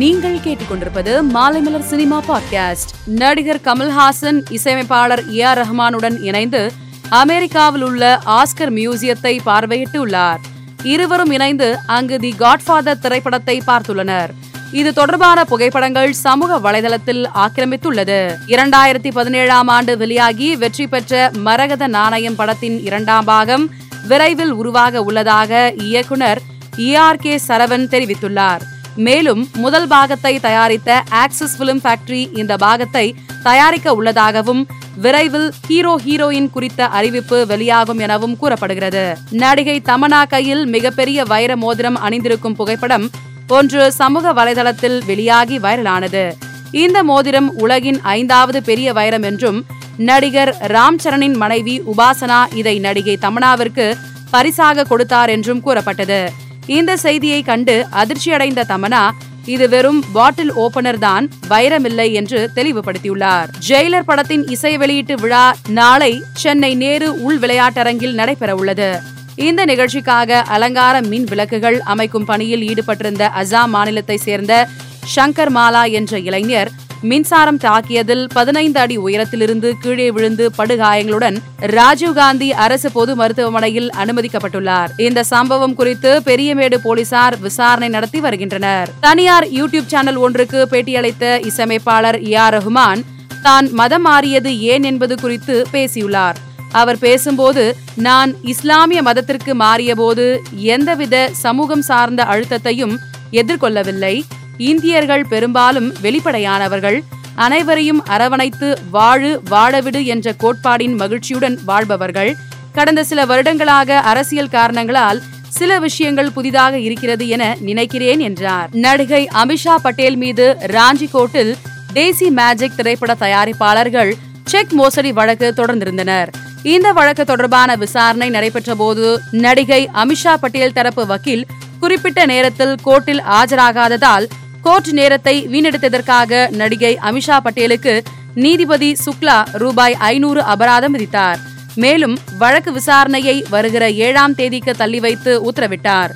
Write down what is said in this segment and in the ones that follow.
நீங்கள் கேட்டுக்கொண்டிருப்பது Maalaimalar cinema podcast. நடிகர் கமல்ஹாசன் இசையமைப்பாளர் ஏ ஆர் ரஹ்மானுடன் இணைந்து அமெரிக்காவில் உள்ள ஆஸ்கர் மியூசியத்தை பார்வையிட்டுள்ளார். இருவரும் இணைந்து அங்கு தி காட்ஃபாதர் திரைப்படத்தை பார்த்துள்ளனர். இது தொடர்பான புகைப்படங்கள் சமூக வலைதளத்தில் ஆக்கிரமித்துள்ளது. இரண்டாயிரத்தி பதினேழாம் ஆண்டு வெளியாகி வெற்றி பெற்ற மரகத நாணயம் படத்தின் இரண்டாம் பாகம் விரைவில் உருவாக உள்ளதாக இயக்குனர் இ ஆர் கே சரவன் தெரிவித்துள்ளார். மேலும் முதல் பாகத்தை தயாரித்த ஆக்சிஸ் பிலிம் ஃபேக்டரி இந்த பாகத்தை தயாரிக்க உள்ளதாகவும் விரைவில் ஹீரோ ஹீரோயின் குறித்த அறிவிப்பு வெளியாகும் எனவும் கூறப்படுகிறது. நடிகை தமனா கையில் மிகப்பெரிய வைர மோதிரம் அணிந்திருக்கும் புகைப்படம் ஒன்று சமூக வலைதளத்தில் வெளியாகி வைரலானது. இந்த மோதிரம் உலகின் ஐந்தாவது பெரிய வைரம் என்றும் நடிகர் ராம் சரணின் மனைவி உபாசனா இதை நடிகை தமனாவிற்கு பரிசாக கொடுத்தார் என்றும் கூறப்பட்டது. இந்த செய்தியை கண்டு அதிர்ச்சியடைந்த தமனா இது வெறும் பாட்டில் ஓபனர் தான் வைரமில்லை என்று தெளிவுபடுத்தியுள்ளார். ஜெயிலர் படத்தின் இசை வெளியீட்டு விழா நாளை சென்னை நேரு உள் விளையாட்டரங்கில் நடைபெற உள்ளது இந்த நிகழ்ச்சிக்காக அலங்கார மின் விளக்குகள் அமைக்கும் பணியில் ஈடுபட்டிருந்த அசாம் மாநிலத்தை சேர்ந்த ஷங்கர் மாலா என்ற இளைஞர் மின்சாரம் தாக்கியதில் பதினைந்து அடி உயரத்திலிருந்து கீழே விழுந்து படுகாயங்களுடன் ராஜீவ்காந்தி அரசு பொது மருத்துவமனையில் அனுமதிக்கப்பட்டுள்ளார். இந்த சம்பவம் குறித்து பெரியமேடு போலீசார் விசாரணை நடத்தி வருகின்றனர். தனியார் யூடியூப் சேனல் ஒன்றுக்கு பேட்டியளித்த இசையமைப்பாளர் ஏ ரஹ்மான் தான் மதம் மாறியது ஏன் என்பது குறித்து பேசியுள்ளார். அவர் பேசும்போது நான் இஸ்லாமிய மதத்திற்கு மாறியபோது எந்தவித சமூகம் சார்ந்த அழுத்தத்தையும் எதிர்கொள்ளவில்லை. இந்தியர்கள் பெரும்பாலும் வெளிப்படையானவர்கள். அனைவரையும் அரவணைத்து வாழு வாழவிடு என்ற கோட்பாடின் மகிழ்ச்சியுடன் வாழ்பவர்கள். கடந்த சில வருடங்களாக அரசியல் காரணங்களால் சில விஷயங்கள் புதிதாக இருக்கிறது என நினைக்கிறேன் என்றார். நடிகை அமிஷா பட்டேல் மீது ராஞ்சிகோட்டில் தேசி மேஜிக் திரைப்பட தயாரிப்பாளர்கள் செக் மோசடி வழக்கு தொடர்ந்திருந்தனர். இந்த வழக்கு தொடர்பான விசாரணை நடைபெற்ற போது நடிகை அமிஷா பட்டேல் தரப்பு வக்கீல் குறிப்பிட்ட நேரத்தில் கோர்ட்டில் ஆஜராகாததால் கோர்ட் நேரத்தை வீணெடுத்ததற்காக நடிகை அமிஷா பட்டேலுக்கு நீதிபதி சுக்லா ரூபாய் ஐநூறு அபராதம் விதித்தார். மேலும் வழக்கு விசாரணையை வருகிற ஏழாம் தேதிக்கு தள்ளி வைத்து உத்தரவிட்டார்.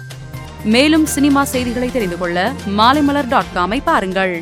மேலும் சினிமா செய்திகளை தெரிந்து கொள்ள மாலைமலர் டாட் காமை பாருங்கள்.